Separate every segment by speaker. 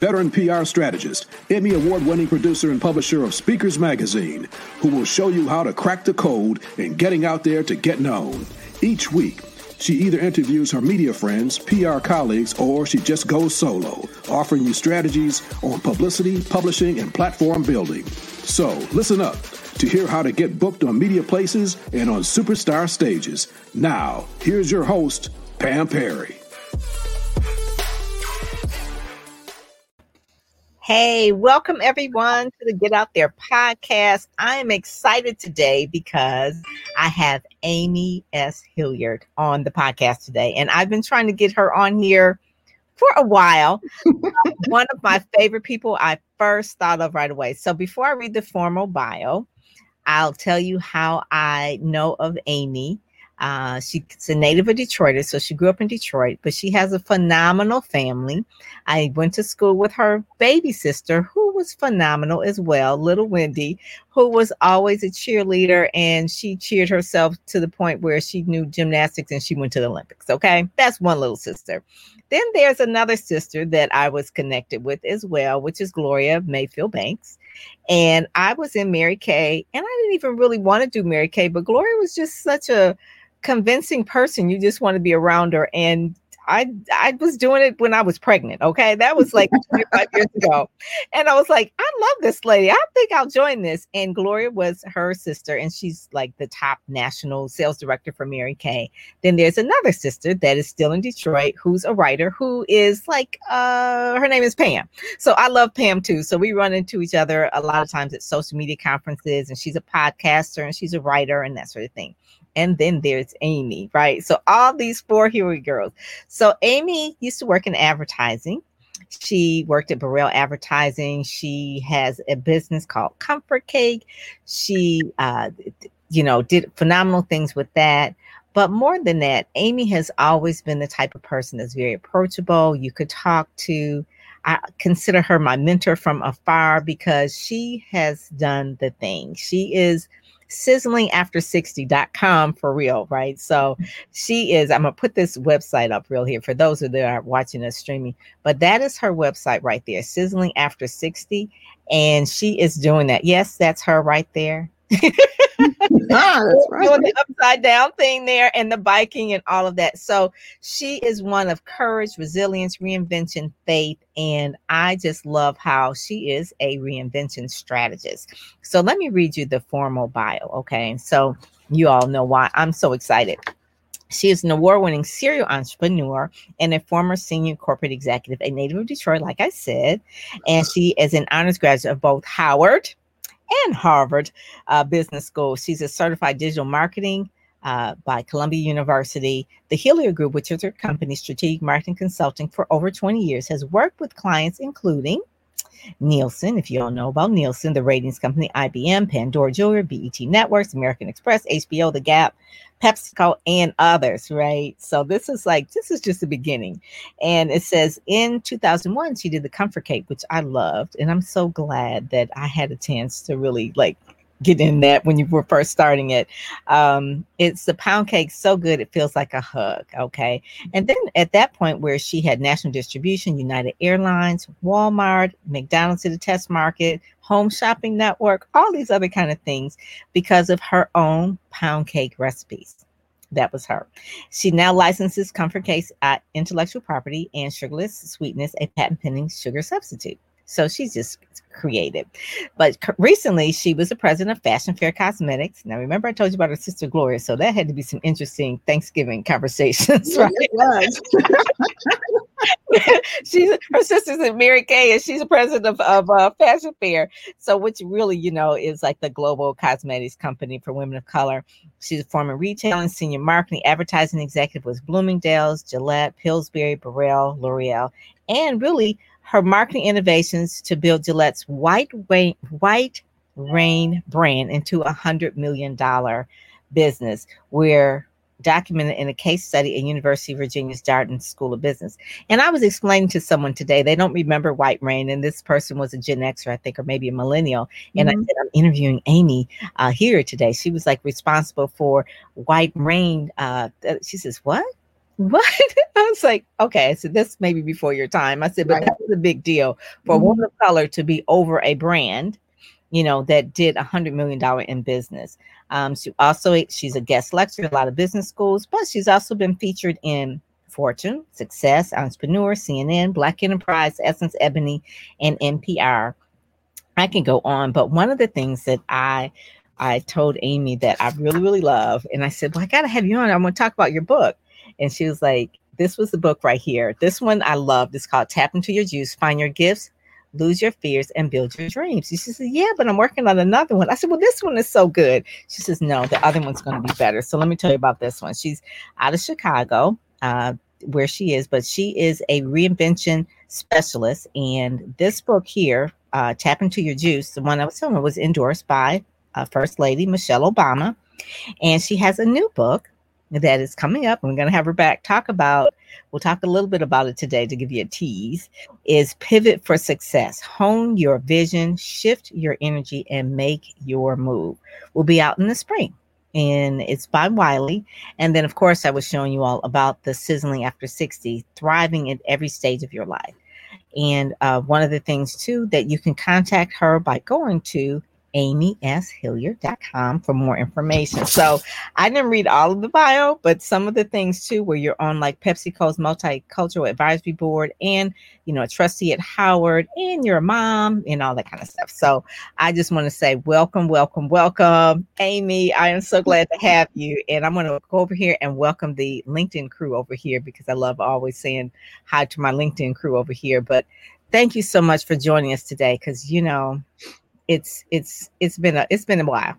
Speaker 1: veteran PR strategist, Emmy award winning producer, and publisher of Speakers Magazine, who will show you how to crack the code in getting out there to get known. Each week, she either interviews her media friends, PR colleagues, or she just goes solo, offering you strategies on publicity, publishing, and platform building. So, listen up to hear how to get booked on media places and on superstar stages. Now, here's your host, Pam Perry.
Speaker 2: Hey, welcome everyone to the Get Out There podcast. I am excited today because I have Amy S. Hilliard on the podcast today, and I've been trying to get her on here for a while. One of my favorite people I first thought of right away. So before I read the formal bio, I'll tell you how I know of Amy. Uh, she's a native of Detroit, so she grew up in Detroit, but she has a phenomenal family. I went to school with her baby sister, who was phenomenal as well, little Wendy, who was always a cheerleader and she cheered herself to the point where she knew gymnastics and she went to the Olympics. Okay, that's one little sister. Then there's another sister that I was connected with as well, which is Gloria Mayfield Banks. And I was in Mary Kay, and I didn't even really want to do Mary Kay, but Gloria was just such a convincing person. You just want to be around her. And I I was doing it when I was pregnant. Okay, that was like 25 years ago, and I was like, I love this lady. I think I'll join this. And Gloria was her sister, and she's like the top national sales director for Mary Kay. Then there's another sister that is still in Detroit, who's a writer, who is like uh, her name is Pam. So I love Pam too. So we run into each other a lot of times at social media conferences, and she's a podcaster and she's a writer and that sort of thing and then there's Amy, right? So all these four hero girls. So Amy used to work in advertising. She worked at Burrell Advertising. She has a business called Comfort Cake. She, uh, you know, did phenomenal things with that. But more than that, Amy has always been the type of person that's very approachable. You could talk to. I consider her my mentor from afar because she has done the thing. She is sizzlingafter60.com for real, right? So she is, I'm gonna put this website up real here for those who are watching us streaming, but that is her website right there, Sizzling After 60. And she is doing that. Yes, that's her right there. ah, that's right. Doing the upside down thing there and the biking and all of that. So she is one of courage, resilience, reinvention, faith. And I just love how she is a reinvention strategist. So let me read you the formal bio. Okay. So you all know why I'm so excited. She is an award winning serial entrepreneur and a former senior corporate executive, a native of Detroit, like I said. And she is an honors graduate of both Howard and Harvard uh, Business School. She's a certified digital marketing uh, by Columbia University. The Hilliard Group, which is her company, strategic marketing consulting for over 20 years, has worked with clients including Nielsen, if you don't know about Nielsen, the ratings company, IBM, Pandora Jewelry, BET Networks, American Express, HBO, The Gap, PepsiCo, and others, right? So this is like, this is just the beginning. And it says in 2001, she did the Comfort Cake, which I loved. And I'm so glad that I had a chance to really like get in that when you were first starting it. Um, it's the pound cake so good it feels like a hug. Okay. And then at that point where she had national distribution, United Airlines, Walmart, McDonald's to the test market, home shopping network, all these other kind of things because of her own pound cake recipes. That was her. She now licenses Comfort Cake at intellectual property and sugarless sweetness, a patent pending sugar substitute. So she's just creative. But recently, she was the president of Fashion Fair Cosmetics. Now, remember, I told you about her sister Gloria, so that had to be some interesting Thanksgiving conversations, right? she's her sister's in Mary Kay, and she's the president of, of uh, Fashion Fair. So, which really, you know, is like the global cosmetics company for women of color. She's a former retail and senior marketing advertising executive with Bloomingdale's, Gillette, Pillsbury, Burrell, L'Oreal, and really her marketing innovations to build Gillette's White Rain, White Rain brand into a hundred million dollar business. We're documented in a case study at University of Virginia's Darden School of Business. And I was explaining to someone today, they don't remember White Rain, and this person was a Gen Xer, I think, or maybe a millennial. And mm-hmm. I said, I'm interviewing Amy uh, here today. She was like responsible for White Rain. Uh, she says, What? What? I was like, okay, so this may be before your time. I said, but right. that was a big deal for mm-hmm. a woman of color to be over a brand, you know, that did a hundred million dollar in business. Um, she also she's a guest lecturer at a lot of business schools, but she's also been featured in Fortune, Success, Entrepreneur, CNN, Black Enterprise, Essence Ebony, and NPR. I can go on, but one of the things that I I told Amy that I really, really love, and I said, Well, I gotta have you on. I'm gonna talk about your book. And she was like, This was the book right here. This one I loved. It's called Tap into Your Juice, Find Your Gifts, Lose Your Fears, and Build Your Dreams. She says, Yeah, but I'm working on another one. I said, Well, this one is so good. She says, No, the other one's gonna be better. So let me tell you about this one. She's out of Chicago. Uh, where she is, but she is a reinvention specialist. And this book here, uh, Tap Into Your Juice, the one I was telling was endorsed by uh, First Lady Michelle Obama. And she has a new book that is coming up. I'm going to have her back talk about, we'll talk a little bit about it today to give you a tease, is Pivot for Success. Hone your vision, shift your energy, and make your move. We'll be out in the spring and it's by Wiley. And then, of course, I was showing you all about the sizzling after 60, thriving at every stage of your life. And uh, one of the things, too, that you can contact her by going to amyshilliard.com for more information. So I didn't read all of the bio, but some of the things too, where you're on like PepsiCo's multicultural advisory board and, you know, a trustee at Howard and you're a mom and all that kind of stuff. So I just want to say welcome, welcome, welcome. Amy, I am so glad to have you. And I'm going to go over here and welcome the LinkedIn crew over here because I love always saying hi to my LinkedIn crew over here. But thank you so much for joining us today because, you know, it's it's it's been a it's been a while.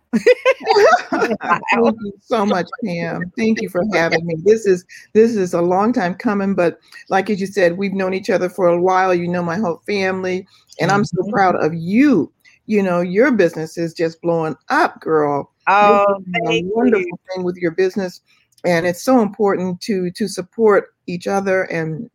Speaker 3: Thank you so much, Pam. Thank you for having me. This is this is a long time coming, but like as you said, we've known each other for a while. You know my whole family, and I'm so mm-hmm. proud of you. You know your business is just blowing up, girl.
Speaker 2: Oh,
Speaker 3: a wonderful you. thing with your business, and it's so important to to support each other and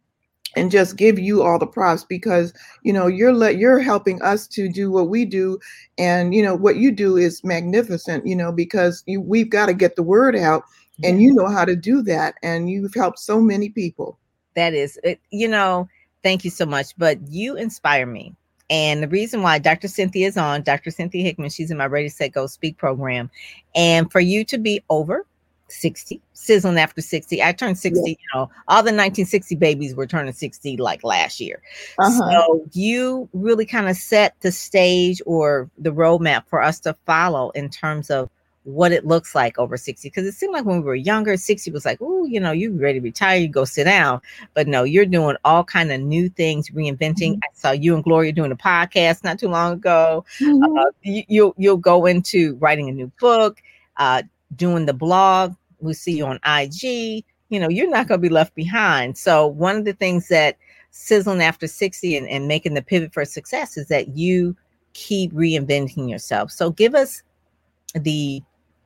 Speaker 3: and just give you all the props because you know you're let you're helping us to do what we do and you know what you do is magnificent you know because you, we've got to get the word out and you know how to do that and you've helped so many people
Speaker 2: that is it, you know thank you so much but you inspire me and the reason why Dr. Cynthia is on, Dr. Cynthia Hickman, she's in my Ready, Set, Go Speak program. And for you to be over 60, sizzling after 60. I turned 60, yeah. you know, all the 1960 babies were turning 60 like last year. Uh-huh. So you really kind of set the stage or the roadmap for us to follow in terms of what it looks like over 60 because it seemed like when we were younger 60 was like oh you know you ready to retire you go sit down but no you're doing all kind of new things reinventing mm-hmm. i saw you and gloria doing a podcast not too long ago mm-hmm. uh, you, you'll you'll go into writing a new book uh, doing the blog. We see you on IG. You know, you're not going to be left behind. So, one of the things that sizzling after 60 and, and making the pivot for success is that you keep reinventing yourself. So, give us the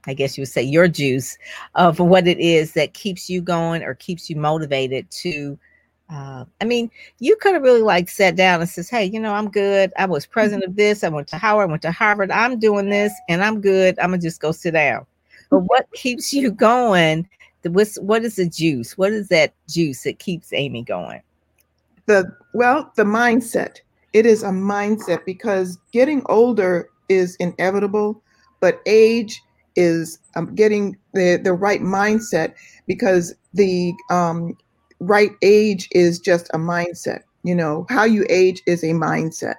Speaker 2: I guess you would say your juice of what it is that keeps you going or keeps you motivated to. Uh, I mean, you could have really like sat down and says, "Hey, you know, I'm good. I was president of this. I went to Howard. I went to Harvard. I'm doing this, and I'm good. I'm gonna just go sit down." But what keeps you going? What's what is the juice? What is that juice that keeps Amy going?
Speaker 3: The well, the mindset. It is a mindset because getting older is inevitable, but age is um, getting the the right mindset because the um, right age is just a mindset. You know how you age is a mindset,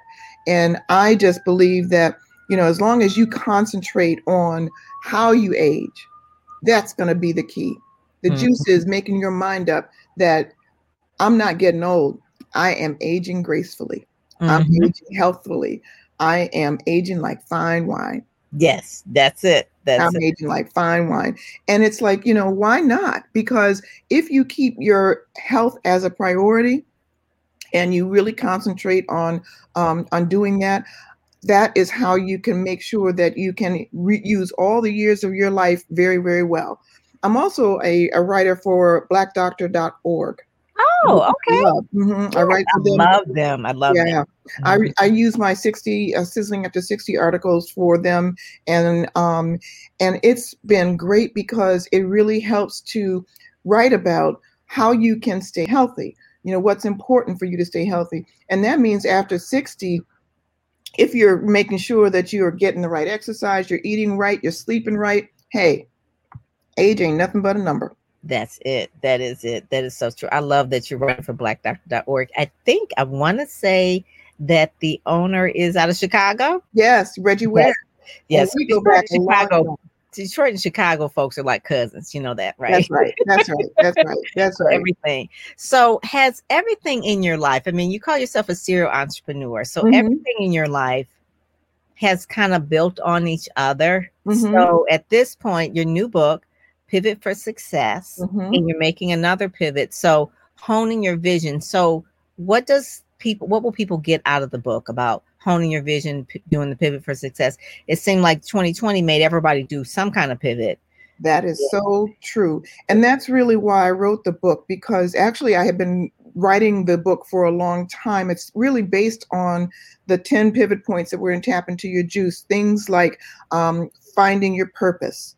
Speaker 3: and I just believe that you know as long as you concentrate on how you age. That's going to be the key. The mm-hmm. juice is making your mind up that I'm not getting old. I am aging gracefully. Mm-hmm. I'm aging healthfully. I am aging like fine wine.
Speaker 2: Yes, that's it. That's
Speaker 3: I'm
Speaker 2: it.
Speaker 3: aging like fine wine. And it's like, you know, why not? Because if you keep your health as a priority and you really concentrate on um, on doing that, that is how you can make sure that you can re- use all the years of your life very, very well. I'm also a, a writer for blackdoctor.org.
Speaker 2: Oh, okay.
Speaker 3: Mm-hmm. I write
Speaker 2: for them. I love them. I love
Speaker 3: yeah.
Speaker 2: them.
Speaker 3: Mm-hmm. I, I use my 60 uh, sizzling after 60 articles for them and um and it's been great because it really helps to write about how you can stay healthy. You know, what's important for you to stay healthy. And that means after 60, if you're making sure that you are getting the right exercise, you're eating right, you're sleeping right, hey, age ain't nothing but a number.
Speaker 2: That's it. That is it. That is so true. I love that you're running for blackdoctor.org. I think I want to say that the owner is out of Chicago.
Speaker 3: Yes, Reggie Ware.
Speaker 2: Yes, yes. we go back to Chicago. Detroit and Chicago folks are like cousins. You know that, right?
Speaker 3: That's right. That's right. That's right. That's right.
Speaker 2: everything. So, has everything in your life? I mean, you call yourself a serial entrepreneur. So, mm-hmm. everything in your life has kind of built on each other. Mm-hmm. So, at this point, your new book, Pivot for Success, mm-hmm. and you're making another pivot. So, honing your vision. So, what does people? What will people get out of the book about? Honing your vision, p- doing the pivot for success. It seemed like 2020 made everybody do some kind of pivot.
Speaker 3: That is yeah. so true. And that's really why I wrote the book because actually I had been writing the book for a long time. It's really based on the 10 pivot points that were in Tap Into Your Juice. Things like um, finding your purpose,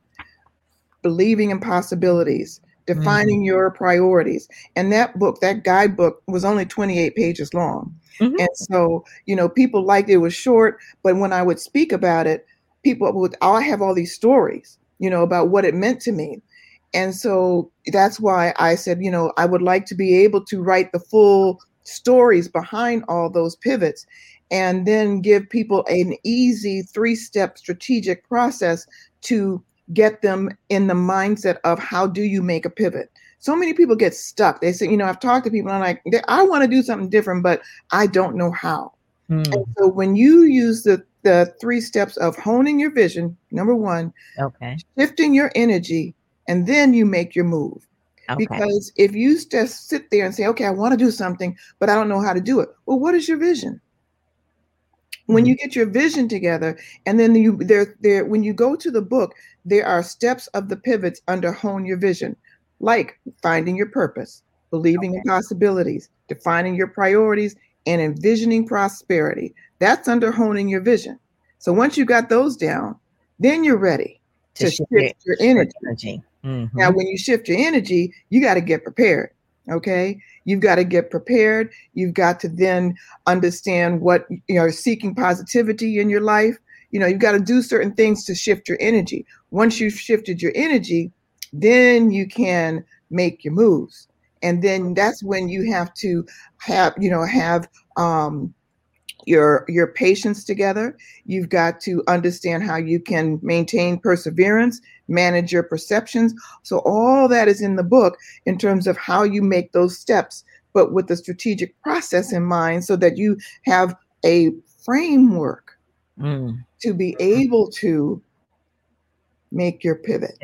Speaker 3: believing in possibilities, defining mm-hmm. your priorities. And that book, that guidebook, was only 28 pages long. Mm-hmm. And so, you know, people liked it, was short, but when I would speak about it, people would, I have all these stories, you know, about what it meant to me. And so that's why I said, you know, I would like to be able to write the full stories behind all those pivots and then give people an easy three step strategic process to get them in the mindset of how do you make a pivot so many people get stuck. They say, you know, I've talked to people and I'm like, I want to do something different, but I don't know how. Mm. And so when you use the the three steps of honing your vision, number one,
Speaker 2: okay,
Speaker 3: shifting your energy, and then you make your move. Okay. Because if you just sit there and say, okay, I want to do something, but I don't know how to do it. Well, what is your vision? When you hmm. get your vision together, and then you there there when you go to the book, there are steps of the pivots under hone your vision like finding your purpose, believing okay. in possibilities, defining your priorities, and envisioning prosperity. That's under honing your vision. So once you got those down, then you're ready to, to shift, shift your energy. energy. Mm-hmm. Now, when you shift your energy, you got to get prepared. Okay. You've got to get prepared. You've got to then understand what you know, seeking positivity in your life. You know, you've got to do certain things to shift your energy. Once you've shifted your energy, then you can make your moves. And then that's when you have to have you know have um your your patience together. You've got to understand how you can maintain perseverance manage your perceptions. So all that is in the book in terms of how you make those steps but with the strategic process in mind so that you have a framework mm. to be able to make your pivot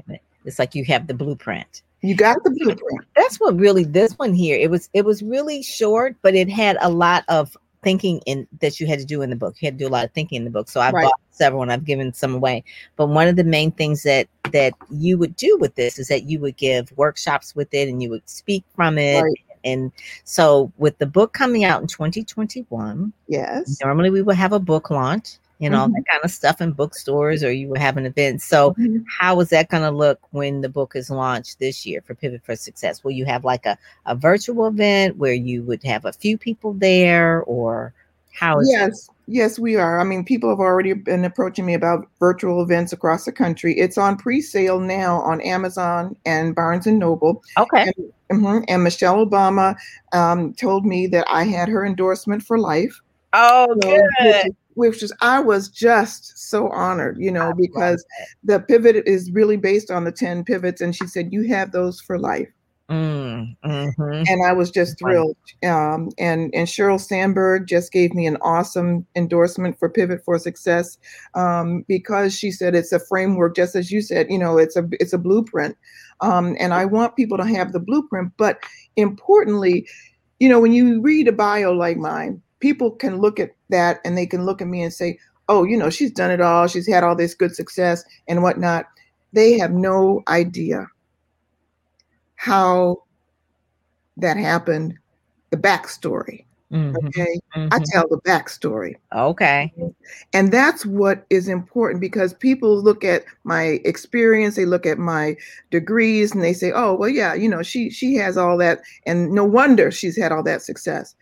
Speaker 2: it's like you have the blueprint.
Speaker 3: You got the blueprint.
Speaker 2: That's what really this one here. It was it was really short, but it had a lot of thinking in that you had to do in the book. You had to do a lot of thinking in the book. So I right. bought several and I've given some away. But one of the main things that that you would do with this is that you would give workshops with it and you would speak from it. Right. And so with the book coming out in 2021,
Speaker 3: yes.
Speaker 2: Normally we would have a book launch and mm-hmm. all that kind of stuff in bookstores or you were having events. So mm-hmm. how is that going to look when the book is launched this year for Pivot for Success? Will you have like a, a virtual event where you would have a few people there or how is
Speaker 3: Yes. That? Yes, we are. I mean, people have already been approaching me about virtual events across the country. It's on pre-sale now on Amazon and Barnes and Noble.
Speaker 2: Okay.
Speaker 3: And, mm-hmm, and Michelle Obama um, told me that I had her endorsement for life.
Speaker 2: Oh, so, good
Speaker 3: which is I was just so honored, you know, because the pivot is really based on the 10 pivots. And she said, You have those for life. Mm, mm-hmm. And I was just thrilled. Um, and and Sheryl Sandberg just gave me an awesome endorsement for Pivot for Success um, because she said it's a framework, just as you said. You know, it's a it's a blueprint, um, and I want people to have the blueprint. But importantly, you know, when you read a bio like mine, people can look at that and they can look at me and say, oh, you know, she's done it all. She's had all this good success and whatnot. They have no idea how that happened, the backstory.
Speaker 2: Mhm,
Speaker 3: Okay. I
Speaker 2: mhm.
Speaker 3: tell the backstory.
Speaker 2: Okay.
Speaker 3: And that's what is important because people look at my experience, they look at my degrees and they say, "Oh, well yeah, you know, she she has all that and no wonder she's had all that success."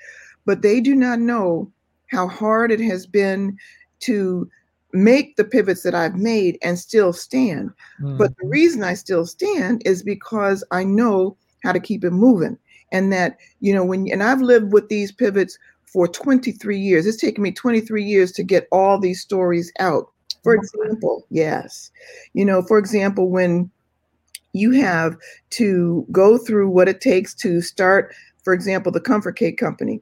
Speaker 3: But they do not know how hard it has been to make the pivots that I've made and still stand. Hmm. But the reason I still stand is because I know how to keep it moving. And that, you know, when and I've lived with these pivots for 23 years. It's taken me 23 years to get all these stories out. For example, yes. You know, for example, when you have to go through what it takes to start, for example, the Comfort Cake Company.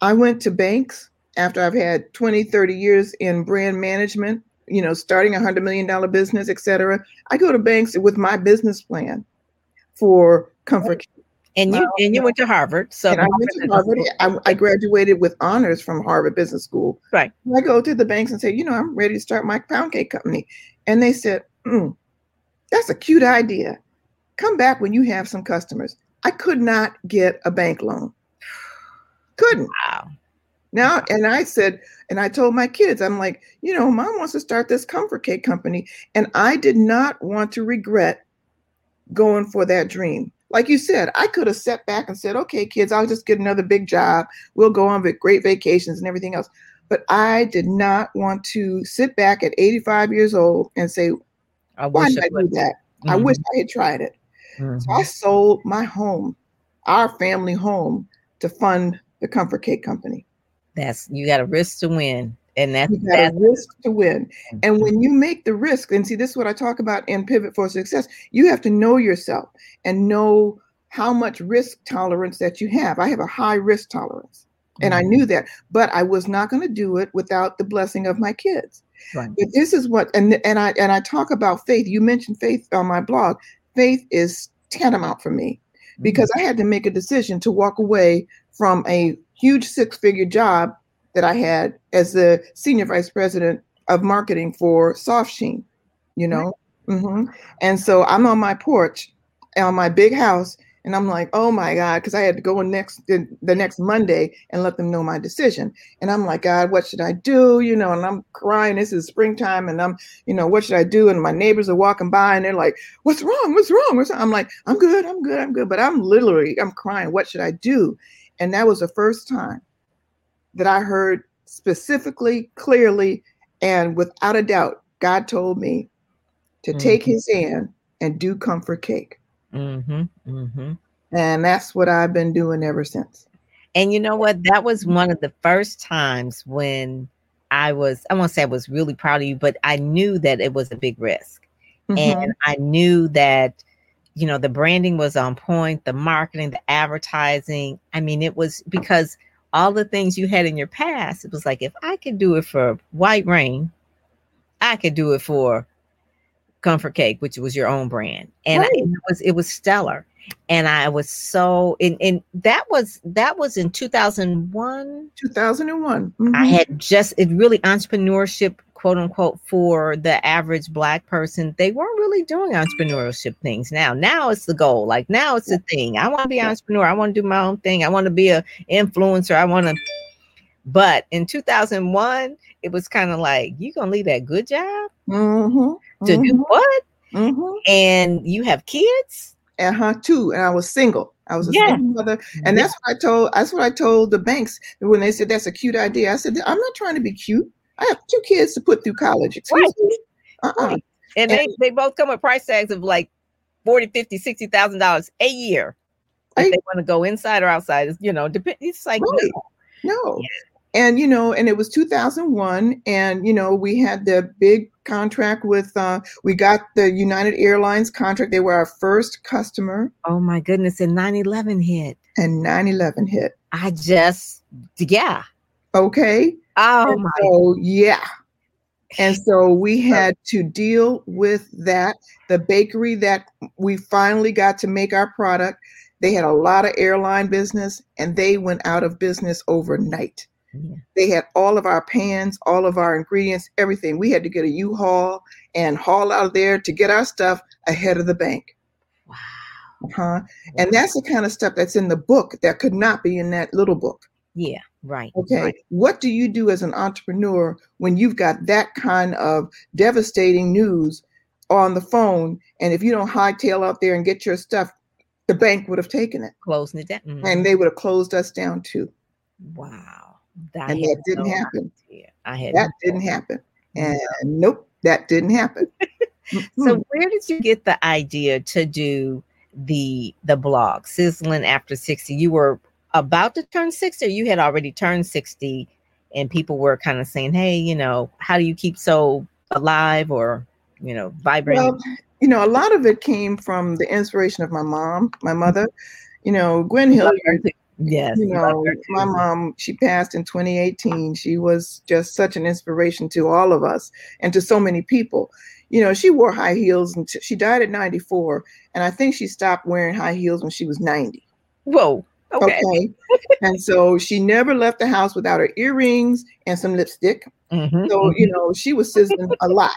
Speaker 3: I went to banks after I've had 20, 30 years in brand management, you know, starting a $100 million business, et cetera. I go to banks with my business plan for Comfort.
Speaker 2: And you and you went to Harvard, so
Speaker 3: I went to Harvard. I, I graduated with honors from Harvard Business School.
Speaker 2: Right.
Speaker 3: I go to the banks and say, you know, I'm ready to start my pound cake company. And they said, "Mm, that's a cute idea. Come back when you have some customers. I could not get a bank loan. Couldn't.
Speaker 2: Wow.
Speaker 3: Now, and I said, and I told my kids, I'm like, you know, mom wants to start this comfort cake company. And I did not want to regret going for that dream. Like you said, I could have sat back and said, okay, kids, I'll just get another big job. We'll go on with great vacations and everything else. But I did not want to sit back at 85 years old and say,
Speaker 2: I
Speaker 3: why
Speaker 2: wish
Speaker 3: did I do
Speaker 2: would.
Speaker 3: that? I wish I had tried it.
Speaker 2: Mhm.
Speaker 3: So I sold my home, our family home, to fund the Comfort Cake Company.
Speaker 2: That's you got a risk to win, and that's
Speaker 3: You got
Speaker 2: that's
Speaker 3: a risk to win. And when you make the risk, and see, this is what I talk about in Pivot for Success, you have to know yourself and know how much risk tolerance that you have. I have a high risk tolerance, and I
Speaker 2: Mhm.
Speaker 3: knew that, but I was not going to do it without the blessing of my kids.
Speaker 2: Right.
Speaker 3: But this is what, and and I and I talk about faith. You mentioned faith on my blog. Faith is tantamount for me because I had to make a decision to walk away from a huge six figure job that I had as the senior vice president of marketing for Soft Sheen, you know? hmm And so I'm on my porch on my big house and I'm like, oh my God, because I had to go in next the, the next Monday and let them know my decision. And I'm like, God, what should I do? You know, and I'm crying. This is springtime, and I'm, you know, what should I do? And my neighbors are walking by and they're like, What's wrong? What's wrong? What's wrong? I'm like, I'm good, I'm good, I'm good. But I'm literally, I'm crying. What should I do? And that was the first time that I heard specifically, clearly, and without a doubt, God told me to take
Speaker 2: Mhm.
Speaker 3: his hand and do comfort cake.
Speaker 2: Mm-hmm. Mm-hmm.
Speaker 3: And that's what I've been doing ever since.
Speaker 2: And you know what? That was one of the first times when I was, I won't say I was really proud of you, but I knew that it was a big risk.
Speaker 3: Mhm.
Speaker 2: And I knew that, you know, the branding was on point, the marketing, the advertising. I mean, it was because all the things you had in your past, it was like, if I could do it for White Rain, I could do it for Comfort Cake, which was your own brand. And,
Speaker 3: Right.
Speaker 2: and it was it was stellar. And I was so and, and that was that was in 2001
Speaker 3: 2001.
Speaker 2: I
Speaker 3: Mhm.
Speaker 2: had just it really entrepreneurship, quote unquote, for the average black person. They weren't really doing entrepreneurship things now. Now it's the goal. Like now it's the thing. I want to be an entrepreneur. I want to do my own thing. I want to be a influencer. I want to. But in 2001, it was kind of like you gonna leave that good job
Speaker 3: Mhm.
Speaker 2: to do
Speaker 3: Mhm.
Speaker 2: what?
Speaker 3: Mhm.
Speaker 2: And you have kids.
Speaker 3: uh-huh too and i was single i was a
Speaker 2: Yeah.
Speaker 3: single mother and that's what i told that's what i told the banks when they said that's a cute idea i said i'm not trying to be cute i have two kids to put through college excuse
Speaker 2: Right.
Speaker 3: me uh-uh.
Speaker 2: Right. and they, they both come with price tags of like 40 50 60 thousand dollars a year if
Speaker 3: Right.
Speaker 2: they want to go inside or outside it's, you know depend it's like
Speaker 3: Right.
Speaker 2: no.
Speaker 3: no and you know and it was 2001 and you know we had the big contract with uh we got the united airlines contract they were our first customer
Speaker 2: oh my goodness and 9-11 hit
Speaker 3: and 9-11 hit
Speaker 2: i just yeah
Speaker 3: okay
Speaker 2: oh
Speaker 3: And
Speaker 2: my
Speaker 3: so yeah. And so we had to deal with that. The bakery that we finally got to make our product they had a lot of airline business and they went out of business overnight.
Speaker 2: Yeah.
Speaker 3: they had all of our pans all of our ingredients everything. We had to get a u-haul and haul out of there to get our stuff ahead of the bank.
Speaker 2: Wow.
Speaker 3: Uh-huh. and that's the kind of stuff that's in the book that could not be in that little book.
Speaker 2: Yeah, right.
Speaker 3: Okay.
Speaker 2: right.
Speaker 3: What do you do as an entrepreneur when you've got that kind of devastating news on the phone? And if you don't hightail out there and get your stuff, the bank would have taken it
Speaker 2: Closing it down. Mhm.
Speaker 3: and they would have closed us down too.
Speaker 2: wow. That
Speaker 3: And that didn't
Speaker 2: no
Speaker 3: happen.
Speaker 2: idea. I had
Speaker 3: That
Speaker 2: no
Speaker 3: didn't
Speaker 2: idea.
Speaker 3: happen. And nope, that didn't happen.
Speaker 2: So where did you get the idea to do the the blog sizzling after 60? You were about to turn 60 or you had already turned 60 and people were kind of saying, Hey, you know, how do you keep so alive or you know vibrant?
Speaker 3: Well, you know, a lot of it came from the inspiration of my mom, my mother. You know, Gwen Hilliard,
Speaker 2: yes.
Speaker 3: you know, my mom, she passed in 2018. She was just such an inspiration to all of us and to so many people. You know, she wore high heels and she died at 94. And I think she stopped wearing high heels when she was 90.
Speaker 2: Whoa. Okay.
Speaker 3: Okay. and so she never left the house without her earrings and some lipstick.
Speaker 2: Mhm,
Speaker 3: So,
Speaker 2: mhm.
Speaker 3: you know, she was sizzling a lot.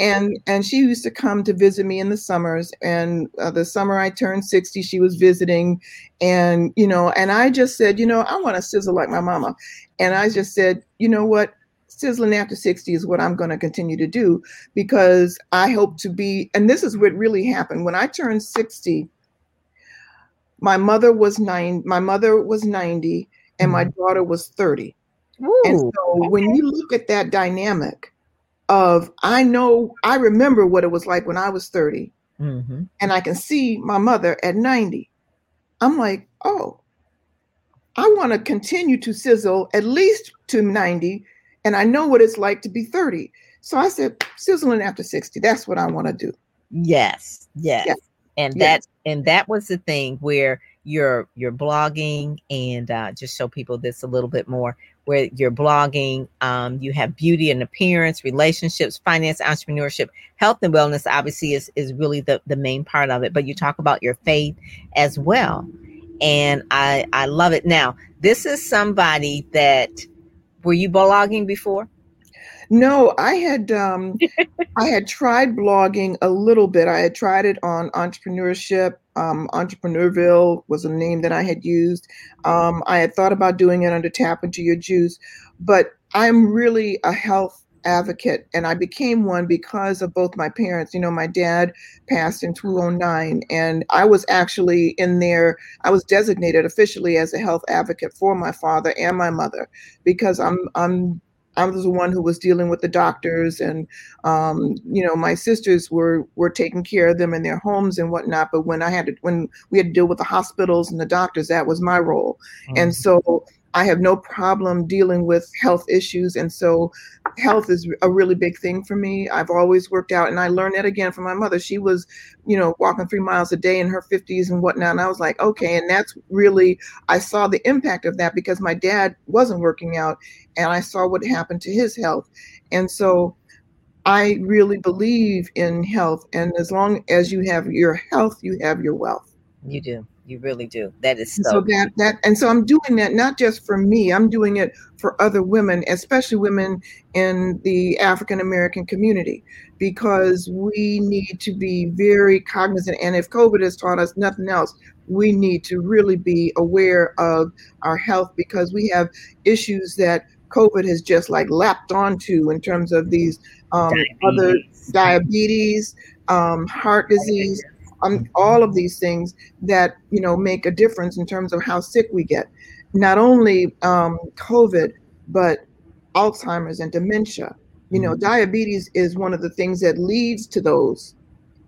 Speaker 3: And and she used to come to visit me in the summers. And uh, the summer I turned 60, she was visiting. And, you know, and I just said, you know, I want to sizzle like my mama. And I just said, you know what? Sizzling after 60 is what I'm going to continue to do because I hope to be, and this is what really happened. When I turned 60, my mother was nine, my mother was 90, and my daughter was 30. And
Speaker 2: Ooh,
Speaker 3: so when you look at that dynamic of I know I remember what it was like when I was 30
Speaker 2: mhm.
Speaker 3: and I can see my mother at 90. I'm like, "Oh, I want to continue to sizzle at least to 90 and I know what it's like to be 30." So I said, "Sizzling after 60. That's what I want to do."
Speaker 2: Yes, yes.
Speaker 3: Yes,
Speaker 2: And
Speaker 3: yes.
Speaker 2: that and that was the thing where you're you're blogging and uh, just show people this a little bit more where you're blogging um, you have beauty and appearance relationships finance entrepreneurship health and wellness obviously is is really the the main part of it but you talk about your faith as well. And i i love it. Now this is somebody that were you blogging before
Speaker 3: No, I had um, I had tried blogging a little bit. I had tried it on entrepreneurship. Um, Entrepreneurville was a name that I had used. Um, I had thought about doing it under Tap into Your Juice, but I'm really a health advocate, and I became one because of both my parents. You know, my dad passed in 2009, and I was actually in there. I was designated officially as a health advocate for my father and my mother because I'm I'm I was the one who was dealing with the doctors, and um, you know, my sisters were were taking care of them in their homes and whatnot. But when I had to, when we had to deal with the hospitals and the doctors, that was my role. And so I have no problem dealing with health issues. And so health is a really big thing for me. I've always worked out, and I learned that again from my mother. She was, you know, walking three miles a day in her 50s and whatnot. And I was like, okay. And that's really, I saw the impact of that because my dad wasn't working out and I saw what happened to his health. And so I really believe in health. And as long as you have your health, you have your wealth.
Speaker 2: you do you really do that is so
Speaker 3: so that that and so I'm doing that not just for me, I'm doing it for other women, especially women in the African American community, because we need to be very cognizant. And if COVID has taught us nothing else, we need to really be aware of our health because we have issues that COVID has just like lapped onto in terms of these um, other
Speaker 2: Diabetes.
Speaker 3: diabetes, um, heart disease, um, all of these things that you know make a difference in terms of how sick we get. Not only um, COVID, but Alzheimer's and dementia. You know, diabetes is one of the things that leads to those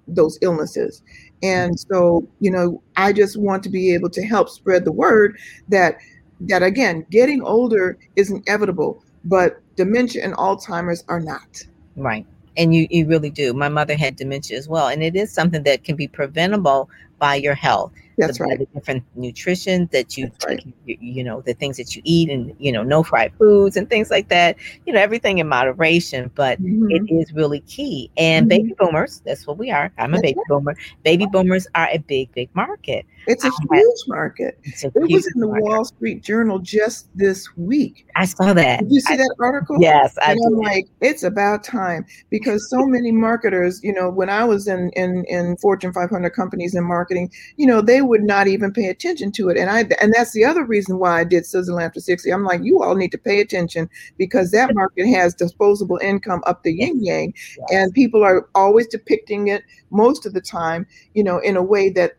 Speaker 3: those illnesses. And so, you know, I just want to be able to help spread the word that that again, getting older is inevitable, but dementia and Alzheimer's are not.
Speaker 2: Right. And you, you really do. My mother had dementia as well. And it is something that can be preventable by your health.
Speaker 3: That's
Speaker 2: the, by
Speaker 3: right.
Speaker 2: The different nutrition that you
Speaker 3: right.
Speaker 2: you, you know, the things that you eat and, you know, no fried foods and things like that, you know, everything in moderation. But
Speaker 3: Mhm.
Speaker 2: it is really key. And
Speaker 3: Mhm.
Speaker 2: baby boomers, that's what we are. I'm a
Speaker 3: That's
Speaker 2: baby boomer. Baby boomers are a big, big market.
Speaker 3: It's a
Speaker 2: I-
Speaker 3: huge market.
Speaker 2: A
Speaker 3: It was in the
Speaker 2: market.
Speaker 3: Wall Street Journal just this week.
Speaker 2: I saw that.
Speaker 3: Did you see
Speaker 2: I-
Speaker 3: that article?
Speaker 2: Yes, I
Speaker 3: and I'm like, it's about time because so many marketers, you know, when I was in in in Fortune 500 companies in marketing, you know, they would not even pay attention to it, and I and that's the other reason why I did Sizzle After 60. I'm like, you all need to pay attention because that market has disposable income up the yin yang, and people are always depicting it most of the time, you know, in a way that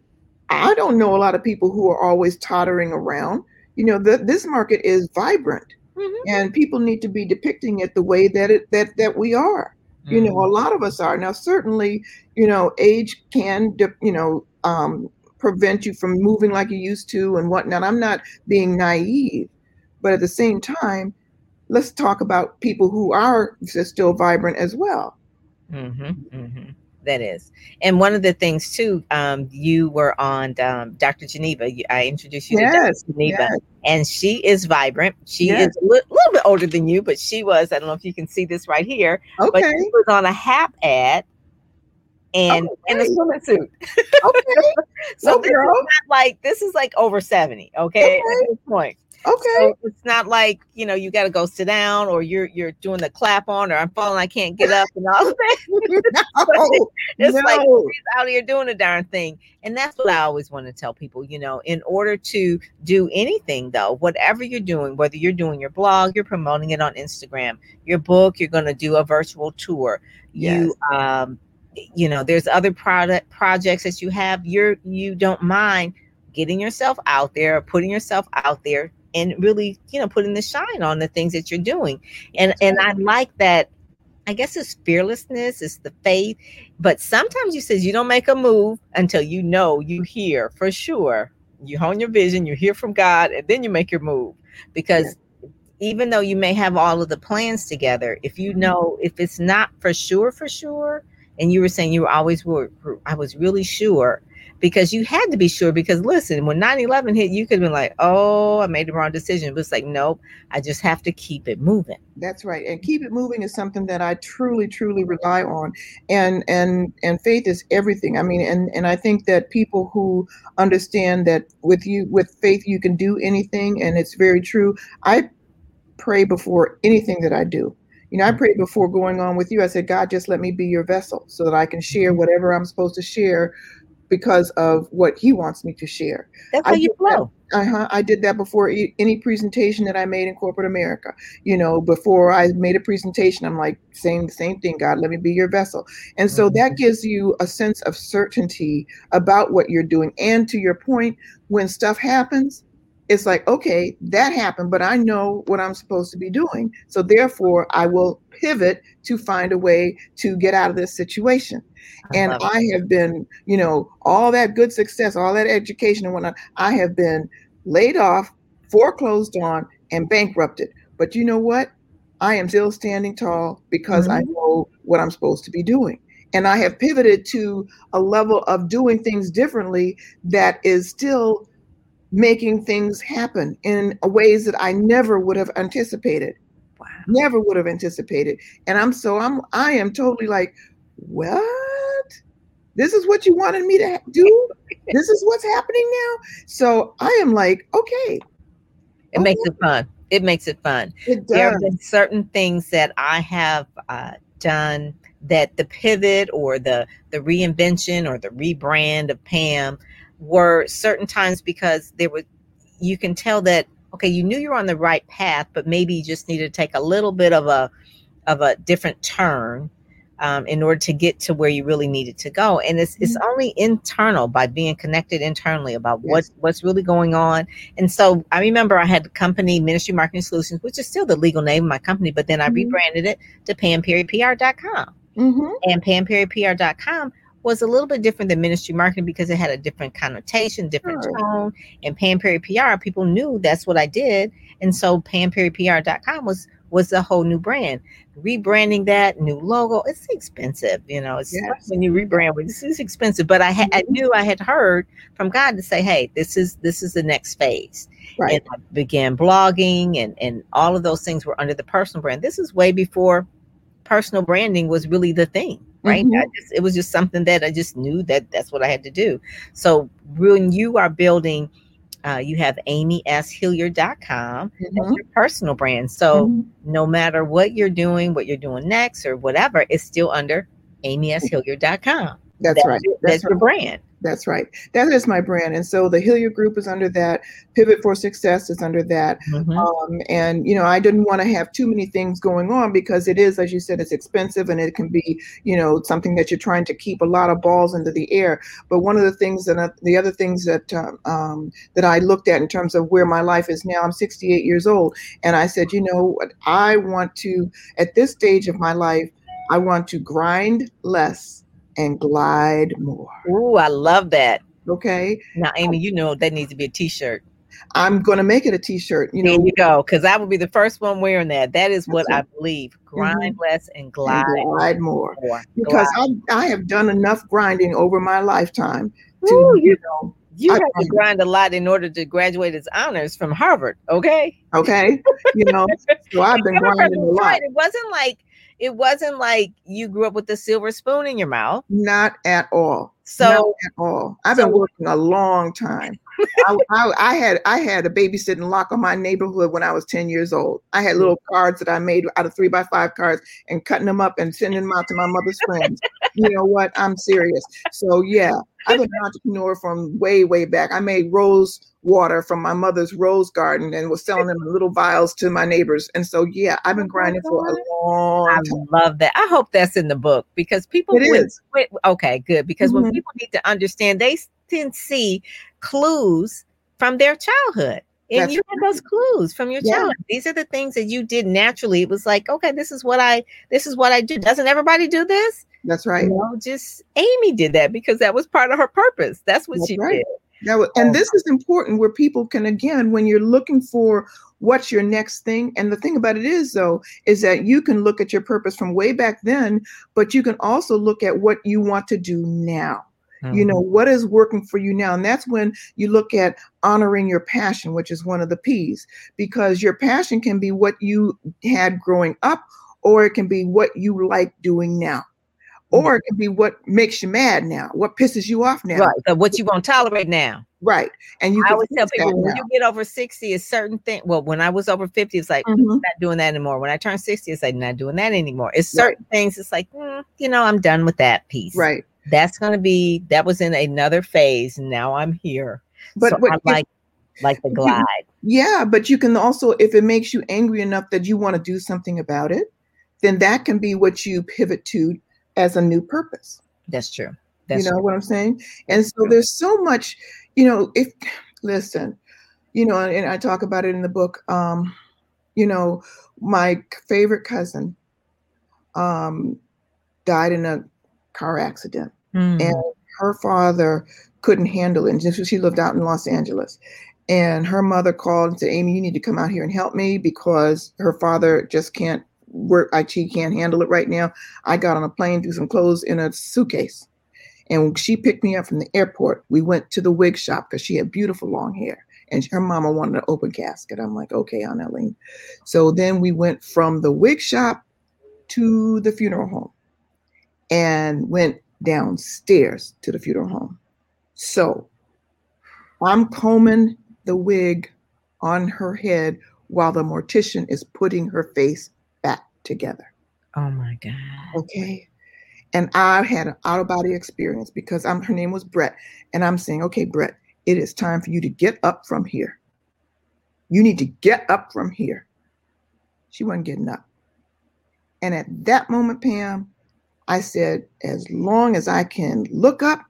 Speaker 3: I don't know a lot of people who are always tottering around. You know, the, this market is vibrant
Speaker 2: Mhm.
Speaker 3: and people need to be depicting it the way that it that that we are you know
Speaker 2: Mhm.
Speaker 3: a lot of us are now certainly you know age can you know um prevent you from moving like you used to and whatnot i'm not being naive but at the same time let's talk about people who are still vibrant as well
Speaker 2: Mhm, mhm. That is, and one of the things too. Um, you were on um, Dr. Geneva. You, I introduced you to Dr. Geneva,
Speaker 3: yes.
Speaker 2: and she is vibrant. She
Speaker 3: Yes.
Speaker 2: is a li- little bit older than you, but she was. I don't know if you can see this right here, but
Speaker 3: okay
Speaker 2: she was on a HAP ad and in a
Speaker 3: Okay.
Speaker 2: swimming suit.
Speaker 3: okay
Speaker 2: So this is not like this is like over seventy. Okay, at this point.
Speaker 3: Okay
Speaker 2: So it's not like you know you got to go sit down or you're you're doing the clap on or I'm falling I can't get up and all of that.
Speaker 3: no,
Speaker 2: It's like
Speaker 3: no.
Speaker 2: she's out here doing a darn thing, and that's what I always want to tell people. You know, in order to do anything though, whatever you're doing, whether you're doing your blog, you're promoting it on Instagram, your book, you're going to do a virtual tour. You um you know there's other product projects that you have you're you don't mind getting yourself out there putting yourself out there and really you know putting the shine on the things that you're doing. And and i like that i guess it's fearlessness it's the faith but sometimes you says you don't make a move until you know you hear for sure. You hone your vision you hear from god and then you make your move. Because even though you may have all of the plans together if you mm-hmm. know if it's not for sure for sure and you were saying you were always were i was really sure because you had to be sure because listen when 9-11 hit you could have been like oh i made the wrong decision but it's like nope i just have to keep it moving
Speaker 3: That's right. And keep it moving is something that I truly, truly rely on. And and and faith is everything. I mean, and and I think that people who understand that with you with faith you can do anything, and it's very true. I pray before anything that I do. You know, I mm-hmm. prayed before going on with you. I said, God, just let me be your vessel so that I can share mm-hmm. whatever I'm supposed to share because of what He wants me to share.
Speaker 2: that's
Speaker 3: I
Speaker 2: how you
Speaker 3: did that.
Speaker 2: flow
Speaker 3: Uh-huh. I did that before e- any presentation that I made in corporate America. You know, before I made a presentation, I'm like saying the same thing, God, let me be your vessel. And so that gives you a sense of certainty about what you're doing. And to your point, when stuff happens, it's like, okay, that happened, but I know what I'm supposed to be doing. So therefore, I will pivot to find a way to get out of this situation. And
Speaker 2: love.
Speaker 3: I have been, you know, all that good success, all that education and whatnot, I have been laid off, foreclosed on, and bankrupted. But you know what? I am still standing tall because I mm-hmm. know what I'm supposed to be doing. And I have pivoted to a level of doing things differently that is still making things happen in ways that I never would have anticipated.
Speaker 2: Wow.
Speaker 3: Never would have anticipated. And I'm so I'm I am totally like, what? This is what you wanted me to do? this is what's happening now? So I am like, okay,
Speaker 2: it makes it fun it makes it fun
Speaker 3: it
Speaker 2: there have been certain things that I have uh, done that the pivot or the the reinvention or the rebrand of Pam were certain times because there was you can tell that okay you knew you were on the right path but maybe you just needed to take a little bit of a of a different turn um, in order to get to where you really needed to go and it's it's only internal by being connected internally about what
Speaker 3: Yes.
Speaker 2: what's really going on and so I remember I had the company Ministry Marketing Solutions, which is still the legal name of my company, but then I
Speaker 3: Mhm.
Speaker 2: rebranded it to PamPerryPR.com.
Speaker 3: Mhm.
Speaker 2: And PamPerryPR.com was a little bit different than Ministry Marketing because it had a different connotation, different
Speaker 3: Sure.
Speaker 2: tone. And Pam Perry PR, people knew that's what I did. And so PamPerryPR.com was was a whole new brand. Rebranding that new logo, it's expensive. You know, it's
Speaker 3: Yes.
Speaker 2: when you rebrand, this is expensive. But I had I mm-hmm. knew I had heard from God to say, hey, this is this is the next phase
Speaker 3: Right.
Speaker 2: and I began blogging and and all of those things were under the personal brand. This is way before personal branding was really the thing right
Speaker 3: Mhm.
Speaker 2: I just, it was just something that i just knew that that's what i had to do so when you are building uh, you have amyshilliard.com that's
Speaker 3: Mhm.
Speaker 2: your personal brand so
Speaker 3: Mhm.
Speaker 2: no matter what you're doing what you're doing next or whatever it's still under amyshilliard.com
Speaker 3: That's right.
Speaker 2: your,
Speaker 3: That's
Speaker 2: that's your brand
Speaker 3: That's right. That is my brand. And so the Hilliard Group is under that. Pivot for Success is under that.
Speaker 2: Mhm.
Speaker 3: Um, and, you know, I didn't want to have too many things going on because it is, as you said, it's expensive and it can be, you know, something that you're trying to keep a lot of balls into the air. But one of the things that I, the other things that um, um, that I looked at in terms of where my life is now, I'm 68 years old, and I said, you know, what, I want to at this stage of my life, I want to grind less and glide more.
Speaker 2: Ooh, i love that
Speaker 3: Okay,
Speaker 2: now amy um you know that needs to be a t-shirt
Speaker 3: I'm going to make it a T-shirt. You know,
Speaker 2: there you go because i will be the first one wearing that that is what i believe grind mm-hmm. less and
Speaker 3: and
Speaker 2: glide
Speaker 3: glide more
Speaker 2: more
Speaker 3: because
Speaker 2: Glide.
Speaker 3: I I have done enough grinding over my lifetime to
Speaker 2: Ooh,
Speaker 3: you
Speaker 2: you,
Speaker 3: know.
Speaker 2: you
Speaker 3: I
Speaker 2: have to
Speaker 3: grind.
Speaker 2: grind a lot in order to graduate as honors from harvard okay
Speaker 3: Okay, you know. So I've been grinding a lot.
Speaker 2: it wasn't like it wasn't like you grew up with a silver spoon in your mouth
Speaker 3: Not at all.
Speaker 2: so
Speaker 3: Not at all. I've been working a long time. I, I, I had I had a babysitting lock on my neighborhood when I was 10 years old. I had mm. little cards that I made out of three by five cards and cutting them up and sending them out to my mother's friends. You know what? I'm serious. So yeah, I've been an entrepreneur from way, way back. I made rose water from my mother's rose garden and was selling them in little vials to my neighbors. And so yeah, I've been grinding for a long
Speaker 2: I
Speaker 3: time.
Speaker 2: love that. I hope that's in the book because people
Speaker 3: It
Speaker 2: when-
Speaker 3: is.
Speaker 2: when- okay, good. Because when
Speaker 3: Mhm.
Speaker 2: people need to understand, they can see clues from their childhood. And
Speaker 3: That's
Speaker 2: you had those clues from your
Speaker 3: Yeah.
Speaker 2: childhood. These are the things that you did naturally. It was like, okay, this is what I this is what I do. Doesn't everybody do this?
Speaker 3: That's right.
Speaker 2: You know, just Amy did that because that was part of her purpose. That's what
Speaker 3: That's
Speaker 2: she
Speaker 3: right.
Speaker 2: did.
Speaker 3: That was, and this is important where people can again when you're looking for what's your next thing and the thing about it is though is that you can look at your purpose from way back then but you can also look at what you want to do now you mm-hmm. know what is working for you now and that's when you look at honoring your passion which is one of the p's because your passion can be what you had growing up or it can be what you like doing now or it can be what makes you mad now what pisses you off now
Speaker 2: Right. So what you won't tolerate now.
Speaker 3: Right. And you
Speaker 2: I always tell people when
Speaker 3: now.
Speaker 2: you get over 60, a certain thing. Well, when I was over 50, it's like,
Speaker 3: Mhm.
Speaker 2: not doing that anymore. When I turned 60, it's like, not doing that anymore. It's
Speaker 3: Right.
Speaker 2: certain things, it's like, mm, you know, I'm done with that piece.
Speaker 3: Right.
Speaker 2: That's going to be, that was in another phase. Now I'm here.
Speaker 3: But,
Speaker 2: so
Speaker 3: but
Speaker 2: I
Speaker 3: if-
Speaker 2: like, like the
Speaker 3: you-
Speaker 2: glide.
Speaker 3: yeah, but you can also, if it makes you angry enough that you want to do something about it, then that can be what you pivot to as a new purpose.
Speaker 2: That's true. That's
Speaker 3: you know
Speaker 2: true.
Speaker 3: what I'm saying? And so there's so much, you know, if listen, you know, and I talk about it in the book. Um, you know, my favorite cousin um died in a car accident.
Speaker 2: Mm.
Speaker 3: and her father couldn't handle it. And she lived out in Los Angeles. And her mother called and said, Amy, you need to come out here and help me because her father just can't work. I, she can't handle it right now. I got on a plane, threw some clothes in a suitcase. And she picked me up from the airport. We went to the wig shop because she had beautiful long hair. And her mama wanted an open casket. I'm like, okay, Aunt Eileen. So then we went from the wig shop to the funeral home and went downstairs to the funeral home. So I'm combing the wig on her head while the mortician is putting her face together.
Speaker 2: oh my God.
Speaker 3: Okay. And I had an out of body experience because I'm her name was Brett. And I'm saying, okay, Brett, it is time for you to get up from here. You need to get up from here. She wasn't getting up. And at that moment, Pam, I said, as long as I can look up,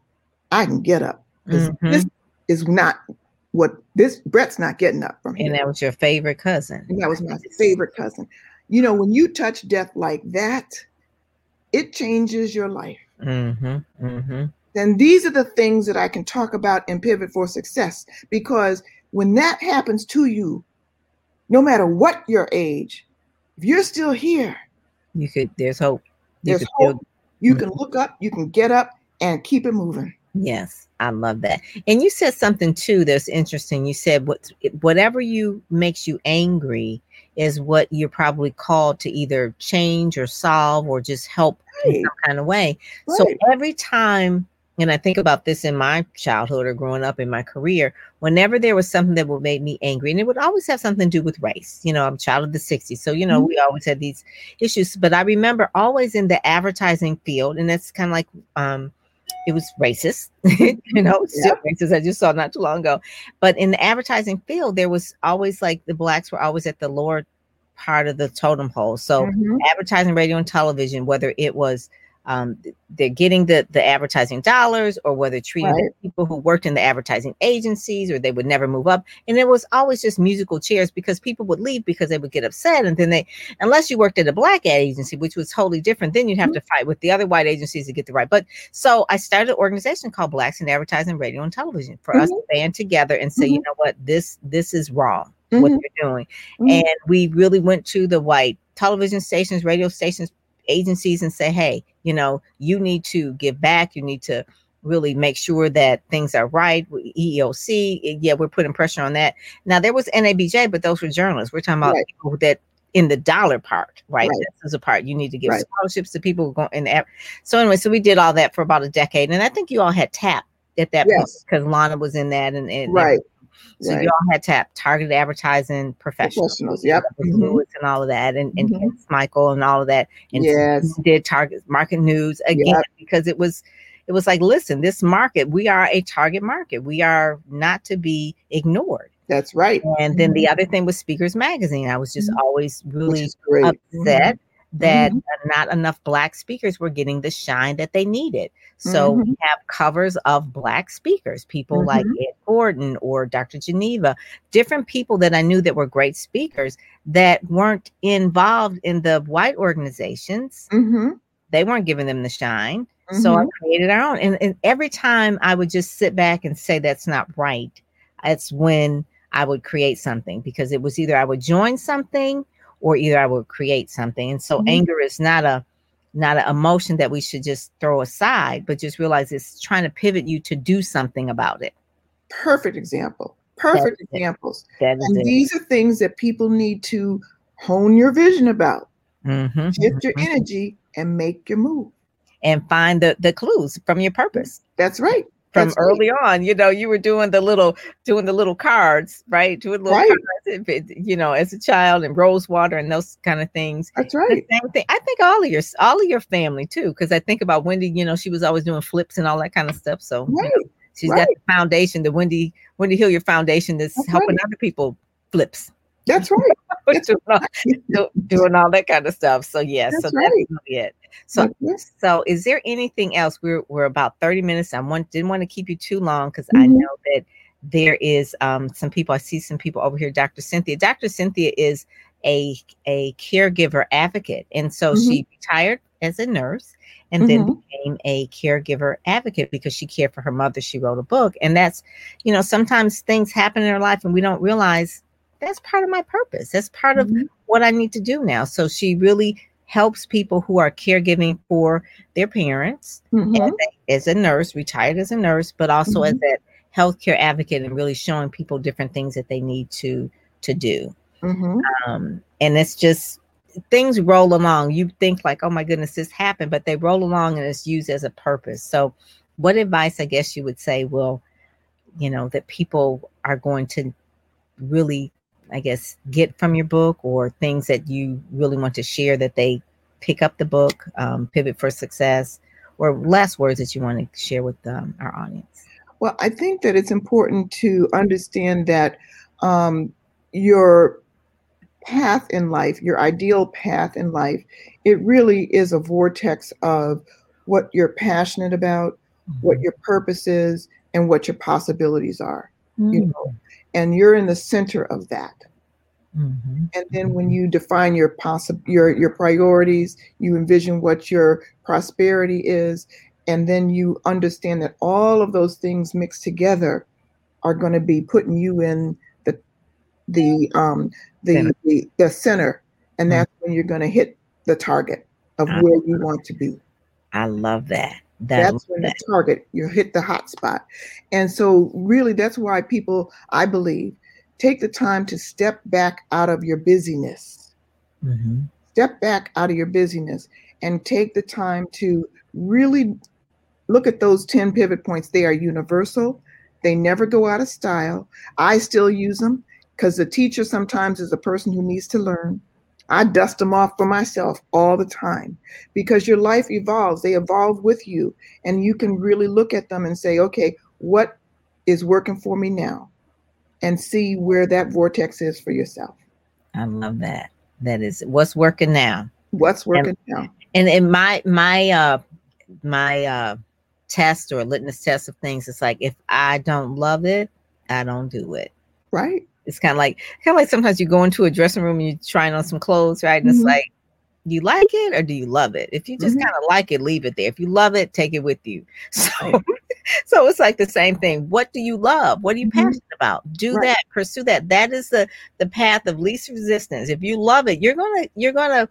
Speaker 3: I can get up.
Speaker 2: Mhm.
Speaker 3: This is not what this Brett's not getting up from here.
Speaker 2: And that was your favorite cousin.
Speaker 3: And that was my favorite cousin. You know, when you touch death like that, it changes your life.
Speaker 2: Mm-hmm. Mm-hmm.
Speaker 3: Then these are the things that I can talk about and Pivot for Success. Because when that happens to you, no matter what your age, if you're still here,
Speaker 2: You could, there's hope. You
Speaker 3: there's
Speaker 2: could still
Speaker 3: hope. You can look up, you can get up and keep it moving.
Speaker 2: Yes, I love that. And you said something too that's interesting. You said what whatever you makes you angry is what you're probably called to either change or solve or just help right. in some kind of way. Right. So every time and I think about this in my childhood or growing up in my career, whenever there was something that would make me angry, and it would always have something to do with race. You know, I'm a child of the 60s. So, you know, mm-hmm. we always had these issues. But I remember always in the advertising field, and that's kind of like um it was racist, you know, still racist. I just saw not too long ago. But in the advertising field, there was always like the blacks were always at the lower part of the totem pole. So mm-hmm. advertising, radio, and television, whether it was um, they're getting the the advertising dollars or whether treating right. people who worked in the advertising agencies or they would never move up and it was always just musical chairs because people would leave because they would get upset and then they unless you worked at a black ad agency which was totally different then you'd have mm-hmm. to fight with the other white agencies to get the right but so i started an organization called blacks in advertising radio and television for mm-hmm. us to band together and say mm-hmm. you know what this this is wrong what mm-hmm. you're doing mm-hmm. and we really went to the white television stations radio stations agencies and say, hey, you know, you need to give back. You need to really make sure that things are right. EEOC, eh, yeah, we're putting pressure on that. Now there was NABJ, but those were journalists. We're talking about right. people that in the dollar part, right? right. This is a part you need to give right. scholarships to people who go in the So anyway, so we did all that for about a decade, and I think you all had TAP at that yes. point because Lana was in that, and, and
Speaker 3: right.
Speaker 2: So right. you all had to have targeted advertising professionals,
Speaker 3: professionals yep,
Speaker 2: mm-hmm. and all of that, and and mm-hmm. Michael and all of that, and
Speaker 3: yes,
Speaker 2: did target market news again yep. because it was it was like, listen, this market, we are a target market. We are not to be ignored.
Speaker 3: That's right.
Speaker 2: And then the mm-hmm. other thing was Speakers Magazine. I was just mm-hmm. always really upset mm-hmm. That mm-hmm. not enough Black speakers were getting the shine that they needed. So mm-hmm. we have covers of Black speakers, people mm-hmm. like Ed Gordon or Dr. Geneva, different people that I knew that were great speakers that weren't involved in the white organizations.
Speaker 3: Mm-hmm.
Speaker 2: They weren't giving them the shine. So I mm-hmm. created our own. And, and every time I would just sit back and say, that's not right, it's when I would create something because it was either I would join something or either I would create something. And so mm-hmm. anger is not a not an emotion that we should just throw aside, but just realize it's trying to pivot you to do something about it.
Speaker 3: Perfect example. Perfect examples. and it. these are things that people need to hone your vision about.
Speaker 2: Mm-hmm,
Speaker 3: Shift mm-hmm. your energy and make your move.
Speaker 2: And find the, the clues from your purpose.
Speaker 3: That's right
Speaker 2: from That's early great. on. You know, you were doing the little doing the little cards, right? Doing little right. cards, you know, as a child and Rosewater and those kind of things.
Speaker 3: That's right.
Speaker 2: The same thing. I think all of your all of your family too, because I think about Wendy. You know, she was always doing flips and all that kind of stuff. So right. you know, she's right. got the foundation, the Wendy Wendy Hilliard Foundation, that's, that's helping right. other people flips.
Speaker 3: That's right.
Speaker 2: doing, all, doing, all, that kind of stuff. So yeah, that's so right. that's really it. So so is there anything else? We're we're about 30 minutes. I want didn't want to keep you too long because mm-hmm. I know that there is um, some people. I see some people over here. Dr. Cynthia. Dr. Cynthia is a a caregiver advocate, and so mm-hmm. she retired as a nurse and mm-hmm. then became a caregiver advocate because she cared for her mother. She wrote a book, and that's you know sometimes things happen in her life and we don't realize that's part of my purpose. That's part mm-hmm. of what I need to do now. So she really helps people who are caregiving for their parents mm-hmm. as a nurse, retired as a nurse, but also mm-hmm. as a healthcare advocate and really showing people different things that they need to to do.
Speaker 3: Mm-hmm.
Speaker 2: Um, and it's just things roll along. You think like, oh my goodness, this happened, but they roll along and it's used as a purpose. So, what advice I guess you would say will, you know, that people are going to really I guess, get from your book or things that you really want to share that they pick up the book, um, Pivot for Success, or last words that you want to share with um, our audience?
Speaker 3: Well, I think that it's important to understand that um, your path in life, your ideal path in life, it really is a vortex of what you're passionate about, mm-hmm. what your purpose is, and what your possibilities are. Mm-hmm. You know, and you're in the center of that. Mm-hmm. And then when you define your possible your your priorities, you envision what your prosperity is, and then you understand that all of those things mixed together are going to be putting you in the the um the center. the, the center, and mm-hmm. that's when you're going to hit the target of I where you want to be.
Speaker 2: I love that.
Speaker 3: That, that's when the target you hit the hot spot and so really that's why people i believe take the time to step back out of your busyness. Mm-hmm. Step back out of your busyness and take the time to really look at those 10 pivot points. They are universal, they never go out of style. I still use them because the teacher sometimes is a person who needs to learn. I dust them off for myself all the time because your life evolves. They evolve with you, and you can really look at them and say, okay, what is working for me now? And see where that vortex is for yourself.
Speaker 2: I love that. That is what's working now.
Speaker 3: What's working and, now.
Speaker 2: And in my my uh my uh test or litmus test of things, it's like if I don't love it, I don't do it.
Speaker 3: Right.
Speaker 2: It's kind of like kind of like sometimes you go into a dressing room and you're trying on some clothes, right? And mm-hmm. it's like, do you like it or do you love it? If you just mm-hmm. kind of like it, leave it there. If you love it, take it with you. So, so it's like the same thing. What do you love? What are you mm-hmm. passionate about? Do right. that. Pursue that. That is the the path of least resistance. If you love it, you're gonna you're gonna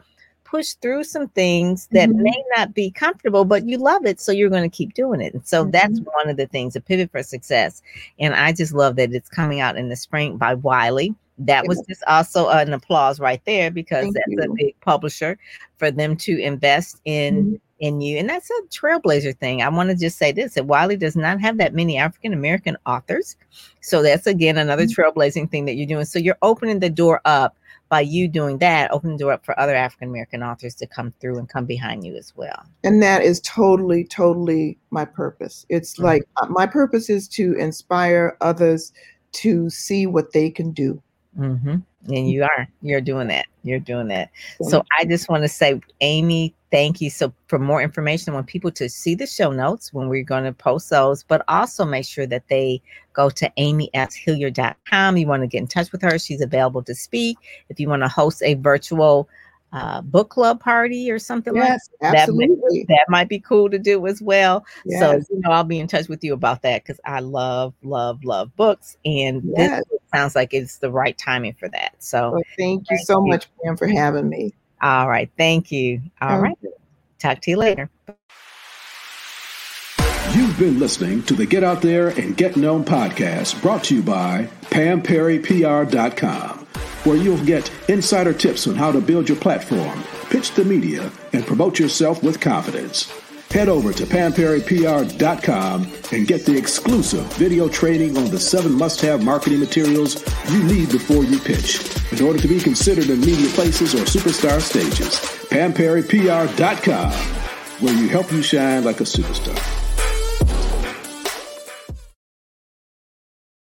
Speaker 2: push through some things that mm-hmm. may not be comfortable, but you love it. So you're going to keep doing it. And so mm-hmm. that's one of the things, a pivot for success. And I just love that it's coming out in the spring by Wiley. That was just also an applause right there because Thank that's you. a big publisher for them to invest in mm-hmm. in you. And that's a trailblazer thing. I want to just say this that Wiley does not have that many African American authors. So that's again another mm-hmm. trailblazing thing that you're doing. So you're opening the door up by you doing that, open the door up for other African American authors to come through and come behind you as well.
Speaker 3: And that is totally, totally my purpose. It's mm-hmm. like uh, my purpose is to inspire others to see what they can do.
Speaker 2: Mm-hmm. And you are, you're doing that. You're doing that. So I just want to say, Amy, thank you. So for more information, I want people to see the show notes when we're going to post those, but also make sure that they go to amyshilliard.com. You want to get in touch with her. She's available to speak. If you want to host a virtual uh, book club party or something
Speaker 3: yes,
Speaker 2: like
Speaker 3: that. Absolutely.
Speaker 2: That, that might be cool to do as well. Yes. So, you know, I'll be in touch with you about that because I love, love, love books. And yes. this sounds like it's the right timing for that. So,
Speaker 3: well, thank you thank so you. much, Pam, for having me.
Speaker 2: All right. Thank you. All right. Talk to you later.
Speaker 1: You've been listening to the Get Out There and Get Known podcast brought to you by PamPerryPR.com, where you'll get insider tips on how to build your platform, pitch the media, and promote yourself with confidence. Head over to PamPerryPR.com and get the exclusive video training on the seven must have marketing materials you need before you pitch in order to be considered in media places or superstar stages. PamPerryPR.com, where you help you shine like a superstar.